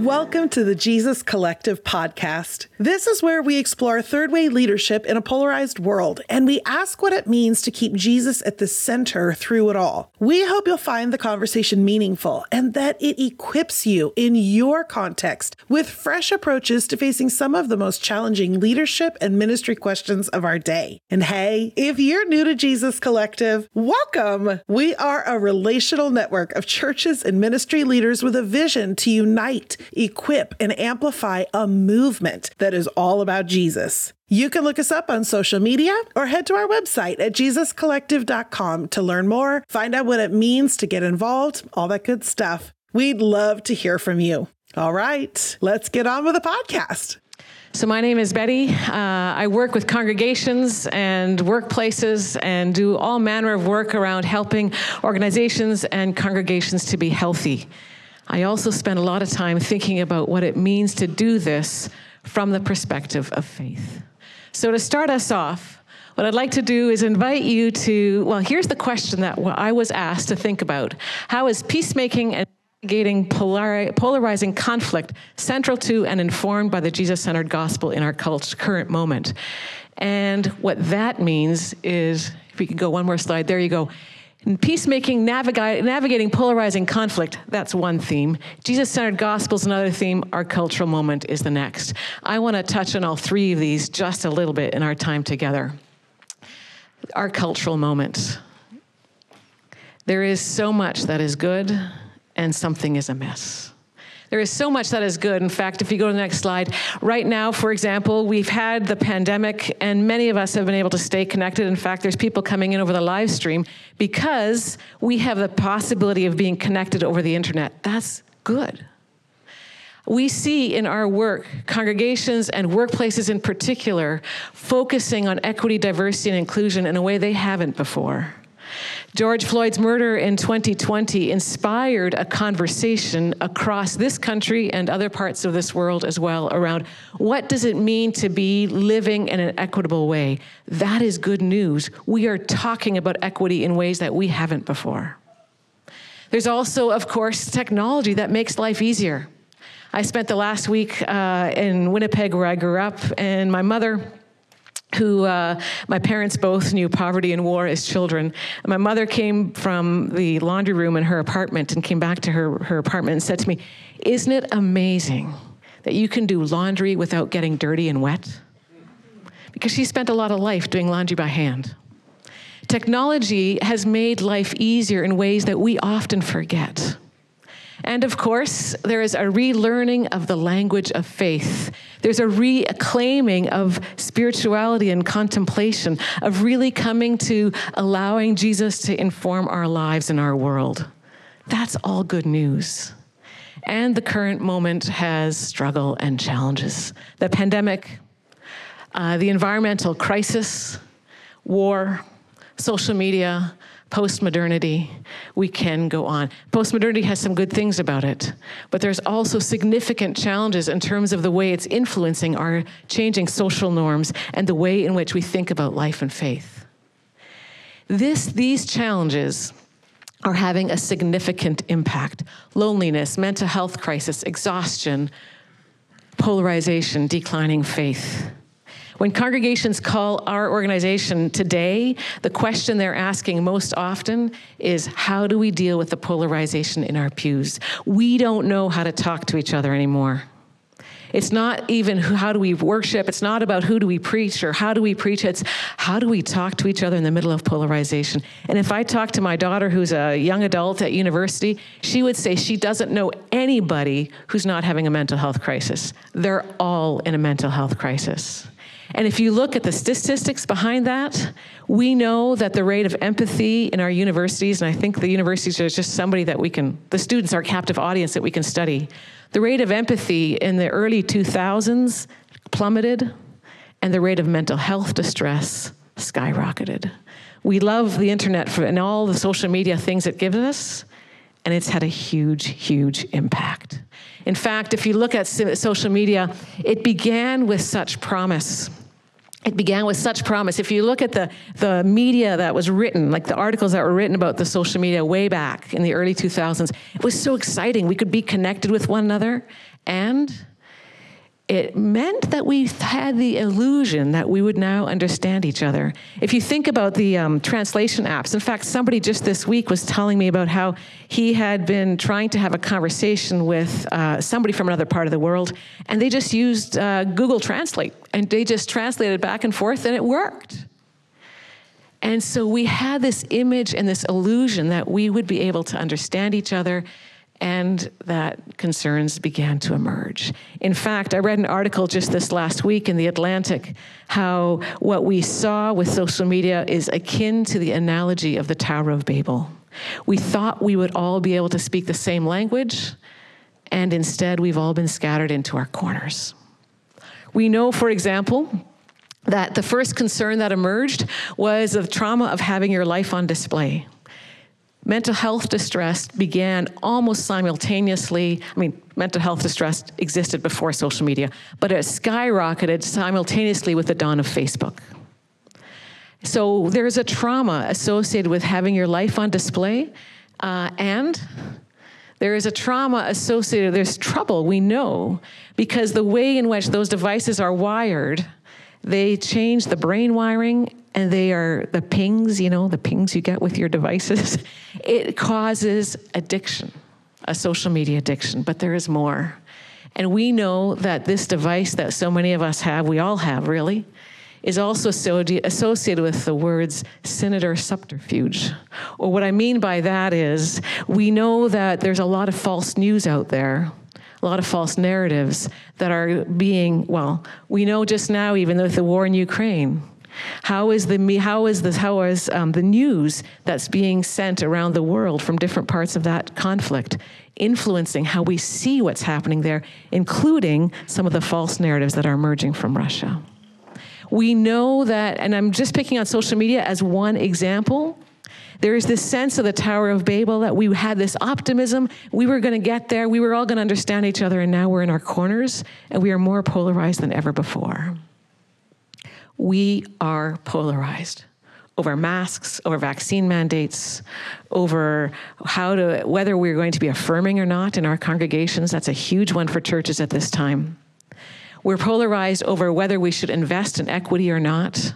Welcome to the Jesus Collective podcast. This is where we explore third way leadership in a polarized world and we ask what it means to keep Jesus at the center through it all. We hope you'll find the conversation meaningful and that it equips you in your context with fresh approaches to facing some of the most challenging leadership and ministry questions of our day. And hey, if you're new to Jesus Collective, welcome. We are a relational network of churches and ministry leaders with a vision to unite equip, and amplify a movement that is all about Jesus. You can look us up on social media or head to our website at jesuscollective.com to learn more, find out what it means to get involved, all that good stuff. We'd love to hear from you. All right, let's get on with the podcast. So, my name is Betty. Uh, I work with congregations and workplaces and do all manner of work around helping organizations and congregations to be healthy. I also spent a lot of time thinking about what it means to do this from the perspective of faith. So, to start us off, what I'd like to do is invite you to, well, here's the question that I was asked to think about How is peacemaking and navigating polarizing conflict central to and informed by the Jesus centered gospel in our current moment? And what that means is, if we could go one more slide, there you go. In peacemaking, navigating polarizing conflict, that's one theme. Jesus centered gospel is another theme. Our cultural moment is the next. I want to touch on all three of these just a little bit in our time together. Our cultural moment. There is so much that is good, and something is amiss. There is so much that is good. In fact, if you go to the next slide, right now, for example, we've had the pandemic, and many of us have been able to stay connected. In fact, there's people coming in over the live stream because we have the possibility of being connected over the internet. That's good. We see in our work, congregations and workplaces in particular, focusing on equity, diversity, and inclusion in a way they haven't before. George Floyd's murder in 2020 inspired a conversation across this country and other parts of this world as well around what does it mean to be living in an equitable way? That is good news. We are talking about equity in ways that we haven't before. There's also, of course, technology that makes life easier. I spent the last week uh, in Winnipeg, where I grew up, and my mother who uh, my parents both knew poverty and war as children. My mother came from the laundry room in her apartment and came back to her, her apartment and said to me, Isn't it amazing that you can do laundry without getting dirty and wet? Because she spent a lot of life doing laundry by hand. Technology has made life easier in ways that we often forget. And of course, there is a relearning of the language of faith. There's a reclaiming of spirituality and contemplation, of really coming to allowing Jesus to inform our lives and our world. That's all good news. And the current moment has struggle and challenges. The pandemic, uh, the environmental crisis, war, social media, postmodernity, we can go on. Postmodernity has some good things about it, but there's also significant challenges in terms of the way it's influencing our changing social norms and the way in which we think about life and faith. This, these challenges are having a significant impact loneliness, mental health crisis, exhaustion, polarization, declining faith. When congregations call our organization today, the question they're asking most often is how do we deal with the polarization in our pews? We don't know how to talk to each other anymore. It's not even how do we worship. It's not about who do we preach or how do we preach. It's how do we talk to each other in the middle of polarization. And if I talk to my daughter, who's a young adult at university, she would say she doesn't know anybody who's not having a mental health crisis. They're all in a mental health crisis. And if you look at the statistics behind that, we know that the rate of empathy in our universities, and I think the universities are just somebody that we can, the students are a captive audience that we can study. The rate of empathy in the early 2000s plummeted, and the rate of mental health distress skyrocketed. We love the internet for, and all the social media things it gives us, and it's had a huge, huge impact. In fact, if you look at social media, it began with such promise it began with such promise. If you look at the, the media that was written, like the articles that were written about the social media way back in the early 2000s, it was so exciting. We could be connected with one another And it meant that we had the illusion that we would now understand each other. If you think about the um, translation apps, in fact, somebody just this week was telling me about how he had been trying to have a conversation with uh, somebody from another part of the world, and they just used uh, Google Translate, and they just translated back and forth, and it worked. And so we had this image and this illusion that we would be able to understand each other and that concerns began to emerge. In fact, I read an article just this last week in The Atlantic how what we saw with social media is akin to the analogy of the Tower of Babel. We thought we would all be able to speak the same language, and instead we've all been scattered into our corners. We know, for example, that the first concern that emerged was the trauma of having your life on display. Mental health distress began almost simultaneously. I mean, mental health distress existed before social media, but it skyrocketed simultaneously with the dawn of Facebook. So there's a trauma associated with having your life on display, uh, and there is a trauma associated, there's trouble, we know, because the way in which those devices are wired they change the brain wiring and they are the pings, you know, the pings you get with your devices. It causes addiction, a social media addiction, but there is more. And we know that this device that so many of us have, we all have really, is also associated with the words senator subterfuge. Or what I mean by that is we know that there's a lot of false news out there a lot of false narratives that are being, well, we know just now, even with the war in Ukraine, how is the how is this how is um, the news that's being sent around the world from different parts of that conflict influencing how we see what's happening there, including some of the false narratives that are emerging from Russia. We know that, and I'm just picking on social media as one example. There is this sense of the Tower of Babel that we had this optimism. We were going to get there. We were all going to understand each other, and now we're in our corners, and we are more polarized than ever before. We are polarized over masks, over vaccine mandates, over how to whether we're going to be affirming or not in our congregations. That's a huge one for churches at this time. We're polarized over whether we should invest in equity or not.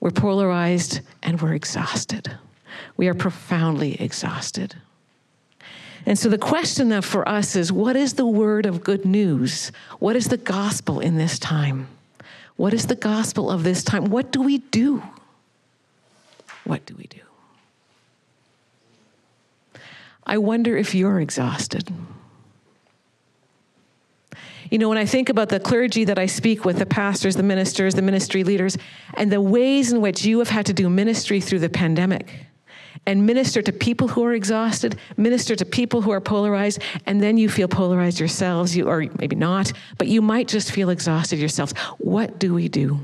We're polarized and we're exhausted we are profoundly exhausted. And so the question that for us is what is the word of good news? What is the gospel in this time? What is the gospel of this time? What do we do? What do we do? I wonder if you're exhausted. You know, when I think about the clergy that I speak with, the pastors, the ministers, the ministry leaders, and the ways in which you have had to do ministry through the pandemic, and minister to people who are exhausted, minister to people who are polarized, and then you feel polarized yourselves, you, or maybe not, but you might just feel exhausted yourselves. What do we do?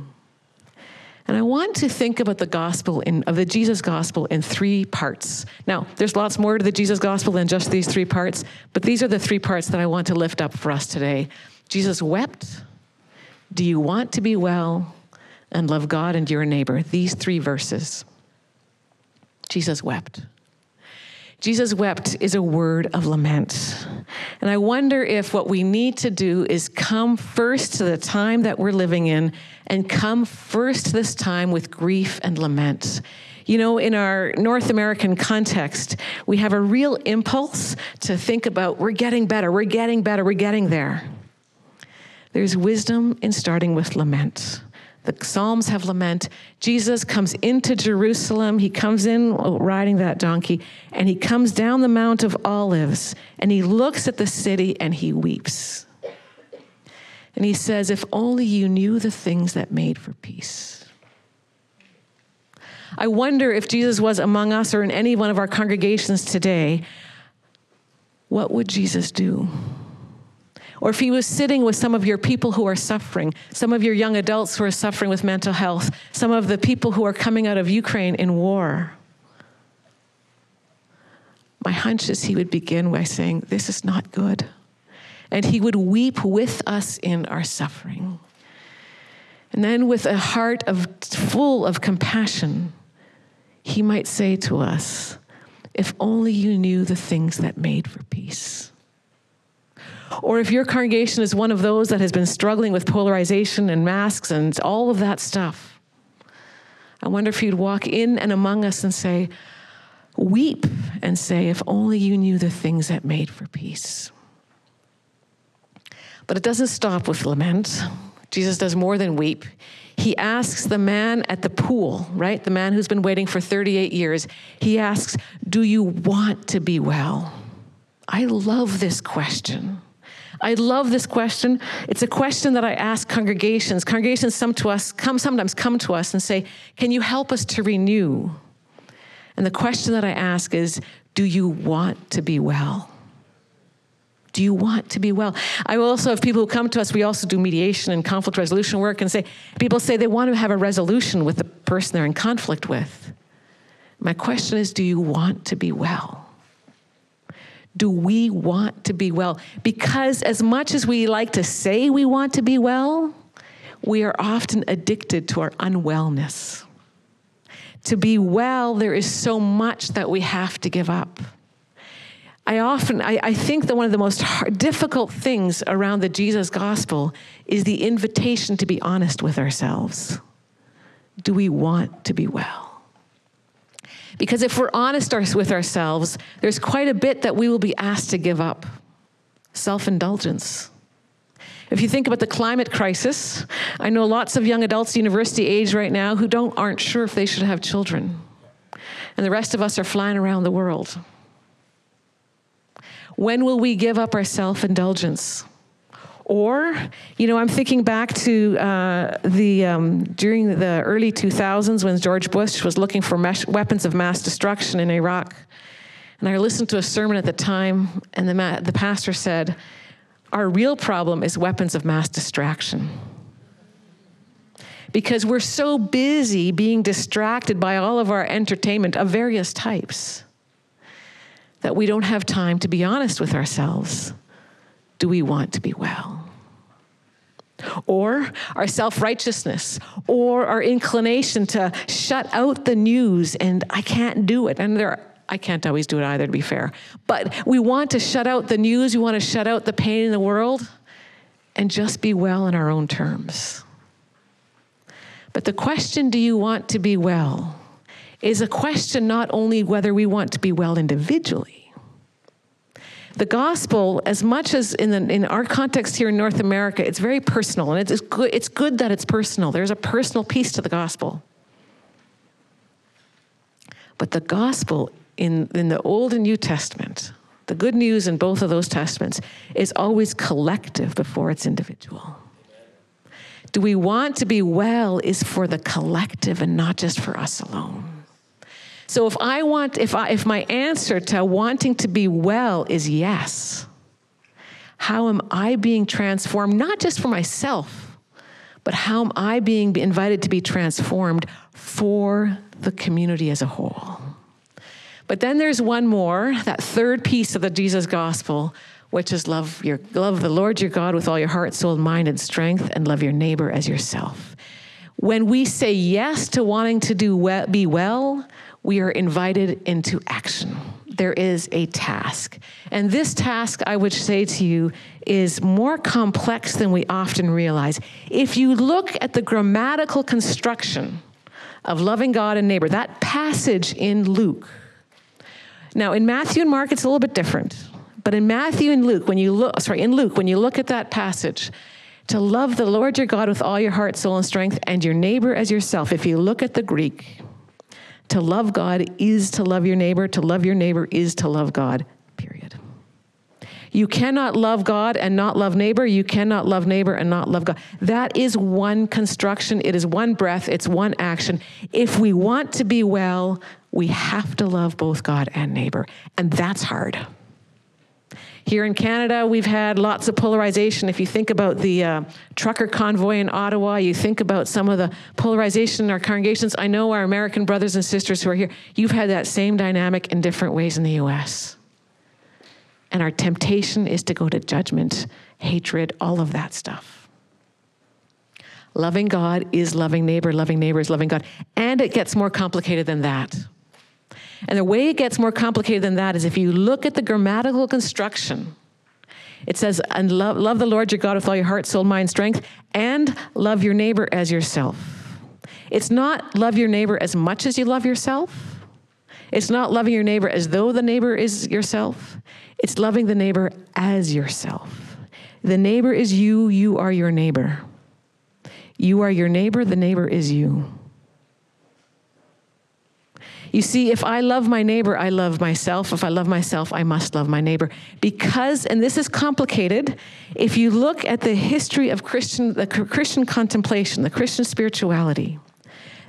And I want to think about the gospel in, of the Jesus gospel in three parts. Now, there's lots more to the Jesus gospel than just these three parts, but these are the three parts that I want to lift up for us today. Jesus wept. Do you want to be well and love God and your neighbor? These three verses. Jesus wept. Jesus wept is a word of lament. And I wonder if what we need to do is come first to the time that we're living in and come first to this time with grief and lament. You know, in our North American context, we have a real impulse to think about we're getting better, we're getting better, we're getting there. There's wisdom in starting with lament. The Psalms have lament. Jesus comes into Jerusalem. He comes in riding that donkey, and he comes down the Mount of Olives, and he looks at the city and he weeps. And he says, If only you knew the things that made for peace. I wonder if Jesus was among us or in any one of our congregations today, what would Jesus do? Or if he was sitting with some of your people who are suffering, some of your young adults who are suffering with mental health, some of the people who are coming out of Ukraine in war. My hunch is he would begin by saying, This is not good. And he would weep with us in our suffering. And then, with a heart of, full of compassion, he might say to us, If only you knew the things that made for peace. Or if your congregation is one of those that has been struggling with polarization and masks and all of that stuff, I wonder if you'd walk in and among us and say, Weep and say, If only you knew the things that made for peace. But it doesn't stop with lament. Jesus does more than weep. He asks the man at the pool, right? The man who's been waiting for 38 years. He asks, Do you want to be well? I love this question. I love this question. It's a question that I ask congregations. Congregations come to us, come sometimes come to us and say, "Can you help us to renew?" And the question that I ask is, "Do you want to be well?" Do you want to be well? I also have people who come to us, we also do mediation and conflict resolution work and say, people say they want to have a resolution with the person they're in conflict with. My question is, do you want to be well? Do we want to be well? Because as much as we like to say we want to be well, we are often addicted to our unwellness. To be well, there is so much that we have to give up. I often, I, I think that one of the most hard, difficult things around the Jesus gospel is the invitation to be honest with ourselves. Do we want to be well? Because if we're honest with ourselves, there's quite a bit that we will be asked to give up self indulgence. If you think about the climate crisis, I know lots of young adults, university age right now, who don't, aren't sure if they should have children. And the rest of us are flying around the world. When will we give up our self indulgence? Or, you know, I'm thinking back to uh, the um, during the early 2000s when George Bush was looking for weapons of mass destruction in Iraq. And I listened to a sermon at the time, and the, ma- the pastor said, Our real problem is weapons of mass distraction. Because we're so busy being distracted by all of our entertainment of various types that we don't have time to be honest with ourselves do we want to be well? Or our self righteousness, or our inclination to shut out the news, and I can't do it. And there, I can't always do it either, to be fair. But we want to shut out the news, we want to shut out the pain in the world, and just be well in our own terms. But the question, do you want to be well, is a question not only whether we want to be well individually, the gospel, as much as in, the, in our context here in North America, it's very personal, and it's good, it's good that it's personal. There's a personal piece to the gospel. But the gospel in, in the Old and New Testament, the good news in both of those testaments, is always collective before it's individual. Do we want to be well is for the collective and not just for us alone. So if I want, if I, if my answer to wanting to be well is yes, how am I being transformed, not just for myself, but how am I being invited to be transformed for the community as a whole? But then there's one more, that third piece of the Jesus gospel, which is love your love the Lord your God with all your heart, soul, mind, and strength, and love your neighbor as yourself. When we say yes to wanting to do well, be well, we are invited into action. There is a task. And this task, I would say to you, is more complex than we often realize. If you look at the grammatical construction of loving God and neighbor, that passage in Luke, now in Matthew and Mark, it's a little bit different. But in Matthew and Luke, when you look, sorry, in Luke, when you look at that passage, to love the Lord your God with all your heart, soul, and strength, and your neighbor as yourself, if you look at the Greek, to love God is to love your neighbor. To love your neighbor is to love God, period. You cannot love God and not love neighbor. You cannot love neighbor and not love God. That is one construction. It is one breath. It's one action. If we want to be well, we have to love both God and neighbor. And that's hard. Here in Canada, we've had lots of polarization. If you think about the uh, trucker convoy in Ottawa, you think about some of the polarization in our congregations. I know our American brothers and sisters who are here, you've had that same dynamic in different ways in the US. And our temptation is to go to judgment, hatred, all of that stuff. Loving God is loving neighbor, loving neighbor is loving God. And it gets more complicated than that. And the way it gets more complicated than that is if you look at the grammatical construction, It says, and love, love the Lord your God with all your heart, soul, mind, strength, and love your neighbor as yourself. It's not love your neighbor as much as you love yourself. It's not loving your neighbor as though the neighbor is yourself. It's loving the neighbor as yourself. The neighbor is you, you are your neighbor. You are your neighbor, the neighbor is you. You see, if I love my neighbor, I love myself. If I love myself, I must love my neighbor. Because, and this is complicated, if you look at the history of Christian, the Christian contemplation, the Christian spirituality,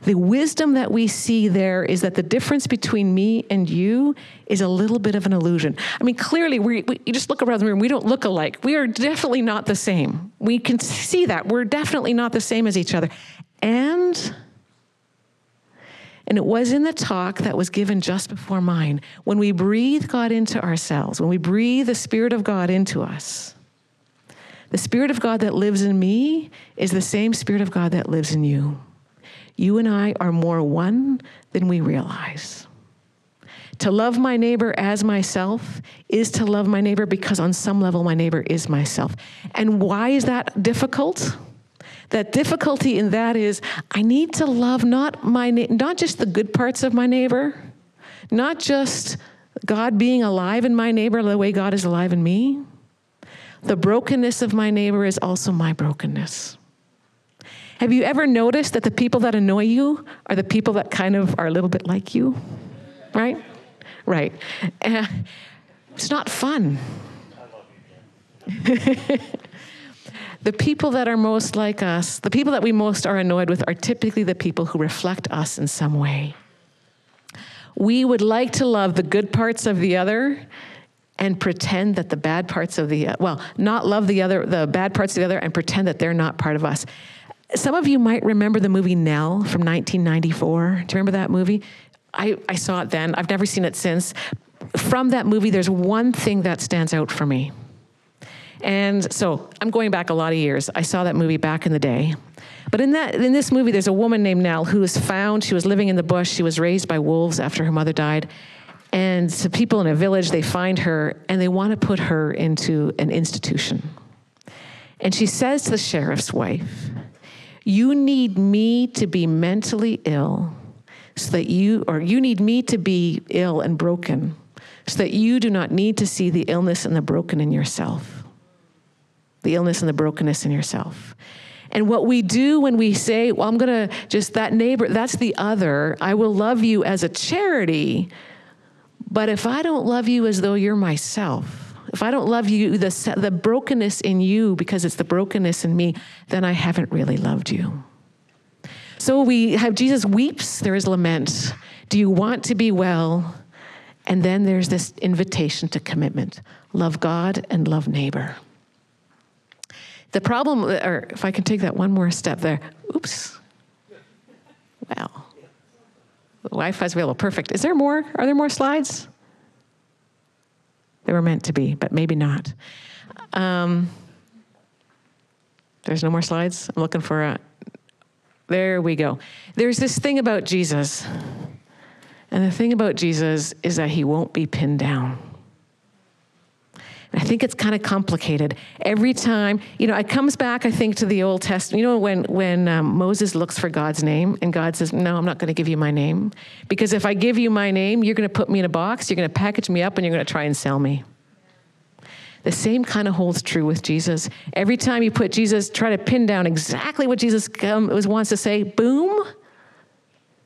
the wisdom that we see there is that the difference between me and you is a little bit of an illusion. I mean, clearly, we, we, you just look around the room, we don't look alike. We are definitely not the same. We can see that. We're definitely not the same as each other. And and it was in the talk that was given just before mine. When we breathe God into ourselves, when we breathe the Spirit of God into us, the Spirit of God that lives in me is the same Spirit of God that lives in you. You and I are more one than we realize. To love my neighbor as myself is to love my neighbor because, on some level, my neighbor is myself. And why is that difficult? That difficulty in that is I need to love not my not just the good parts of my neighbor, not just God being alive in my neighbor the way God is alive in me. The brokenness of my neighbor is also my brokenness. Have you ever noticed that the people that annoy you are the people that kind of are a little bit like you? Right? Right. Uh, it's not fun. the people that are most like us, the people that we most are annoyed with, are typically the people who reflect us in some way. We would like to love the good parts of the other and pretend that the bad parts of the well, not love the other, the bad parts of the other, and pretend that they're not part of us. Some of you might remember the movie Nell from 1994. Do you remember that movie? I, I saw it then. I've never seen it since. From that movie, there's one thing that stands out for me. And so I'm going back a lot of years. I saw that movie back in the day. But in that in this movie, there's a woman named Nell who was found. She was living in the bush. She was raised by wolves after her mother died. And some people in a village, they find her and they want to put her into an institution. And she says to the sheriff's wife, you need me to be mentally ill so that you, or you need me to be ill and broken so that you do not need to see the illness and the broken in yourself. The illness and the brokenness in yourself. And what we do when we say, well, I'm going to just that neighbor, that's the other, I will love you as a charity. But if I don't love you as though you're myself, if I don't love you, the, the brokenness in you, because it's the brokenness in me, then I haven't really loved you. So we have Jesus weeps, there is lament. Do you want to be well? And then there's this invitation to commitment love God and love neighbor. The problem, or if I can take that one more step there, oops. Well, the Wi Fi's available. Perfect. Is there more? Are there more slides? They were meant to be, but maybe not. Um, there's no more slides. I'm looking for a. There we go. There's this thing about Jesus. And the thing about Jesus is that he won't be pinned down. I think it's kind of complicated. Every time, you know, it comes back, I think, to the Old Testament. You know, when, when um, Moses looks for God's name and God says, No, I'm not going to give you my name. Because if I give you my name, you're going to put me in a box, you're going to package me up, and you're going to try and sell me. The same kind of holds true with Jesus. Every time you put Jesus, try to pin down exactly what Jesus um, wants to say, boom,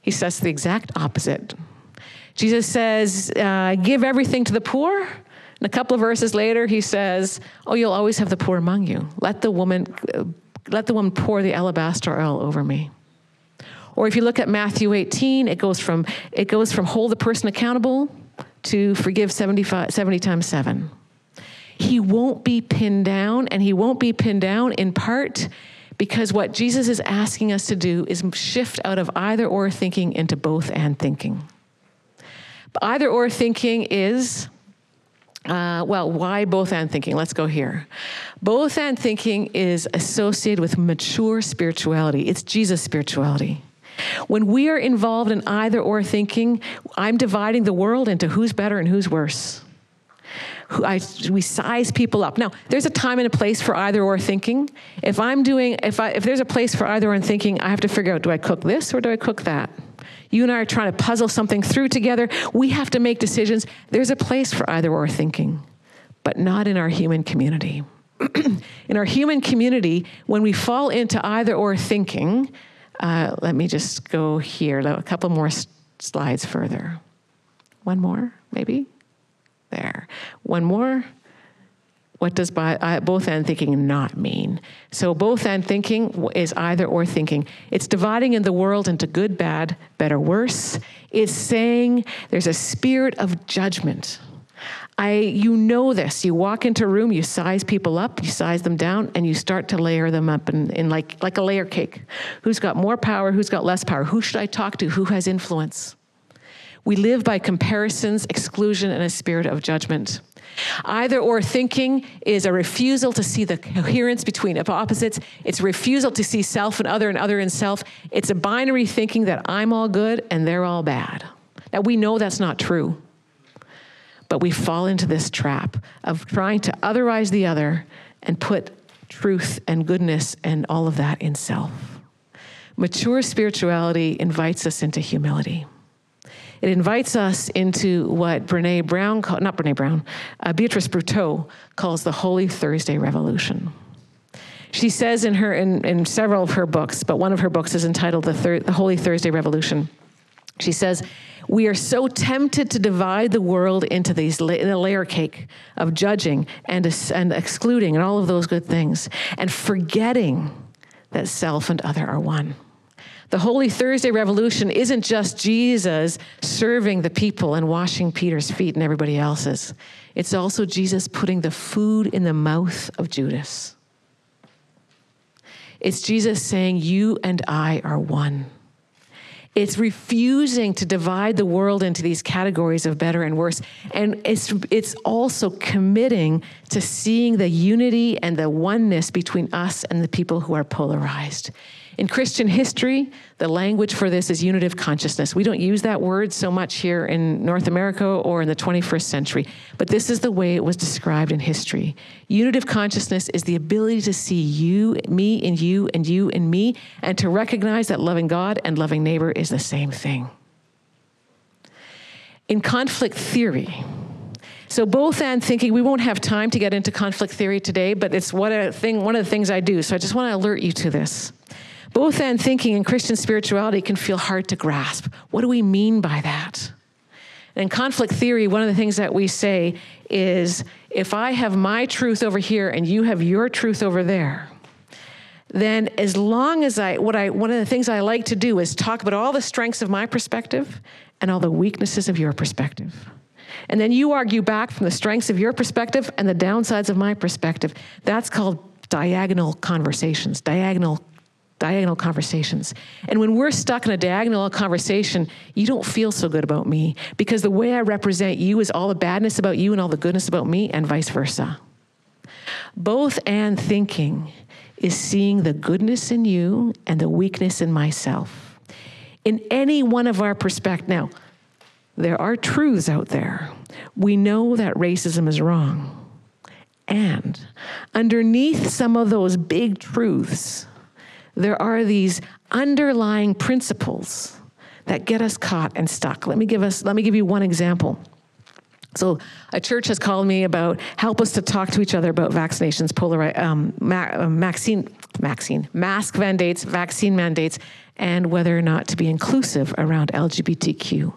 he says the exact opposite. Jesus says, uh, Give everything to the poor and a couple of verses later, he says, "Oh, you'll always have the poor among you. Let the woman, let the woman pour the alabaster oil over me." Or if you look at Matthew 18, it goes from it goes from hold the person accountable to forgive 75, 70 times seven. He won't be pinned down, and he won't be pinned down in part because what Jesus is asking us to do is shift out of either or thinking into both and thinking. Either or thinking is uh, well, why both and thinking? Let's go here. Both and thinking is associated with mature spirituality, it's Jesus spirituality. When we are involved in either or thinking, I'm dividing the world into who's better and who's worse. I, we size people up. Now, there's a time and a place for either or thinking. If I'm doing, if, I, if there's a place for either or thinking, I have to figure out do I cook this or do I cook that? You and I are trying to puzzle something through together. We have to make decisions. There's a place for either or thinking, but not in our human community. in our human community, when we fall into either or thinking, uh, let me just go here, a couple more slides further. One more, maybe? There. One more. What does by, uh, both and thinking not mean? So, both and thinking is either or thinking. It's dividing in the world into good, bad, better, worse. It's saying there's a spirit of judgment. I, you know this. You walk into a room, you size people up, you size them down, and you start to layer them up in, in like, like a layer cake. Who's got more power? Who's got less power? Who should I talk to? Who has influence? We live by comparisons, exclusion, and a spirit of judgment. Either or thinking is a refusal to see the coherence between opposites. It's a refusal to see self and other and other and self. It's a binary thinking that I'm all good and they're all bad. Now, we know that's not true, but we fall into this trap of trying to otherize the other and put truth and goodness and all of that in self. Mature spirituality invites us into humility. It invites us into what Brene Brown, not Brene Brown, uh, Beatrice Bruteau calls the Holy Thursday Revolution. She says in her in, in several of her books, but one of her books is entitled the, Thir- the Holy Thursday Revolution. She says, we are so tempted to divide the world into these la- in a layer cake of judging and, and excluding and all of those good things, and forgetting that self and other are one. The Holy Thursday Revolution isn't just Jesus serving the people and washing Peter's feet and everybody else's. It's also Jesus putting the food in the mouth of Judas. It's Jesus saying, You and I are one. It's refusing to divide the world into these categories of better and worse. And it's, it's also committing to seeing the unity and the oneness between us and the people who are polarized. In Christian history, the language for this is unitive consciousness. We don't use that word so much here in North America or in the 21st century, but this is the way it was described in history. Unitive consciousness is the ability to see you, me and you, and you and me, and to recognize that loving God and loving neighbor is the same thing. In conflict theory, so both and thinking, we won't have time to get into conflict theory today, but it's what a thing, one of the things I do. So I just want to alert you to this. Both and thinking and Christian spirituality can feel hard to grasp. What do we mean by that? In conflict theory, one of the things that we say is if I have my truth over here and you have your truth over there, then as long as I, what I, one of the things I like to do is talk about all the strengths of my perspective and all the weaknesses of your perspective. And then you argue back from the strengths of your perspective and the downsides of my perspective. That's called diagonal conversations, diagonal diagonal conversations. And when we're stuck in a diagonal conversation, you don't feel so good about me because the way I represent you is all the badness about you and all the goodness about me, and vice versa. Both and thinking is seeing the goodness in you and the weakness in myself. In any one of our perspectives, now, there are truths out there. We know that racism is wrong. And underneath some of those big truths, there are these underlying principles that get us caught and stuck. Let me give us let me give you one example. So a church has called me about help us to talk to each other about vaccinations, polari- um, ma- uh, vaccine, vaccine, mask mandates, vaccine mandates, and whether or not to be inclusive around LGBTQ.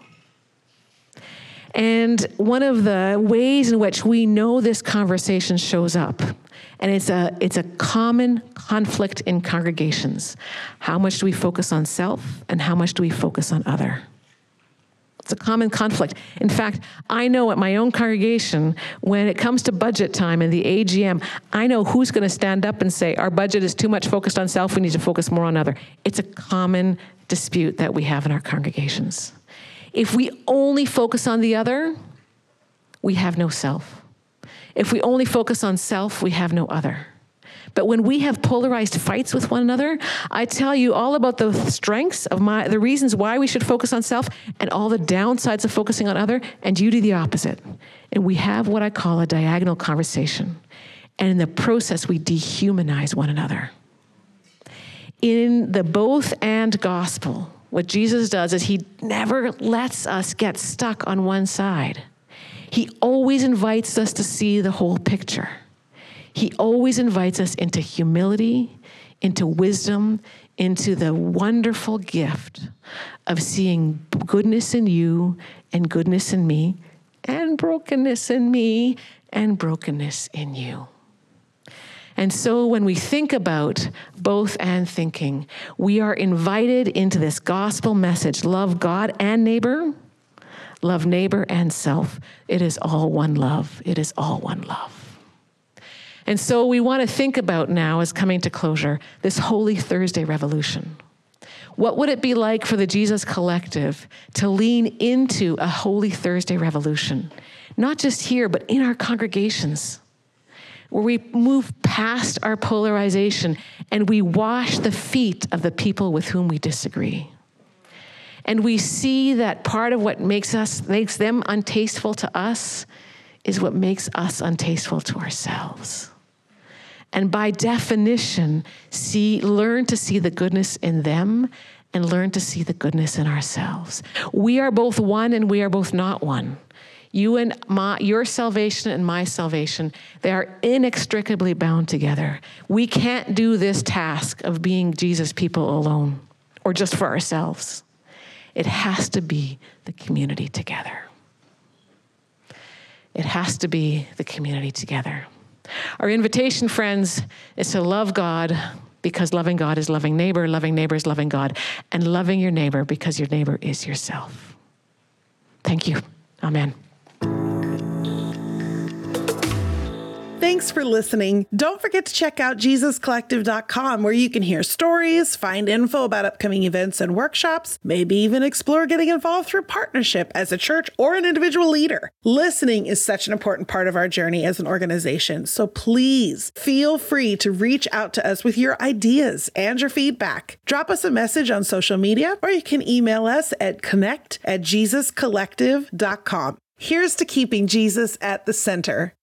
And one of the ways in which we know this conversation shows up and it's a, it's a common conflict in congregations. How much do we focus on self and how much do we focus on other? It's a common conflict. In fact, I know at my own congregation, when it comes to budget time and the AGM, I know who's going to stand up and say, our budget is too much focused on self, we need to focus more on other. It's a common dispute that we have in our congregations. If we only focus on the other, we have no self. If we only focus on self, we have no other. But when we have polarized fights with one another, I tell you all about the strengths of my, the reasons why we should focus on self and all the downsides of focusing on other, and you do the opposite. And we have what I call a diagonal conversation. And in the process, we dehumanize one another. In the both and gospel, what Jesus does is he never lets us get stuck on one side. He always invites us to see the whole picture. He always invites us into humility, into wisdom, into the wonderful gift of seeing goodness in you and goodness in me, and brokenness in me and brokenness in you. And so when we think about both and thinking, we are invited into this gospel message love God and neighbor, love neighbor and self. It is all one love. It is all one love. And so we want to think about now, as coming to closure, this Holy Thursday revolution. What would it be like for the Jesus Collective to lean into a Holy Thursday revolution? Not just here, but in our congregations where we move past our polarization and we wash the feet of the people with whom we disagree. And we see that part of what makes us makes them untasteful to us is what makes us untasteful to ourselves. And by definition, see learn to see the goodness in them and learn to see the goodness in ourselves. We are both one and we are both not one. You and my, your salvation and my salvation, they are inextricably bound together. We can't do this task of being Jesus people alone or just for ourselves. It has to be the community together. It has to be the community together. Our invitation, friends, is to love God because loving God is loving neighbor, loving neighbor is loving God, and loving your neighbor because your neighbor is yourself. Thank you. Amen. Thanks for listening. Don't forget to check out JesusCollective.com where you can hear stories, find info about upcoming events and workshops, maybe even explore getting involved through partnership as a church or an individual leader. Listening is such an important part of our journey as an organization, so please feel free to reach out to us with your ideas and your feedback. Drop us a message on social media or you can email us at connect at JesusCollective.com. Here's to keeping Jesus at the center.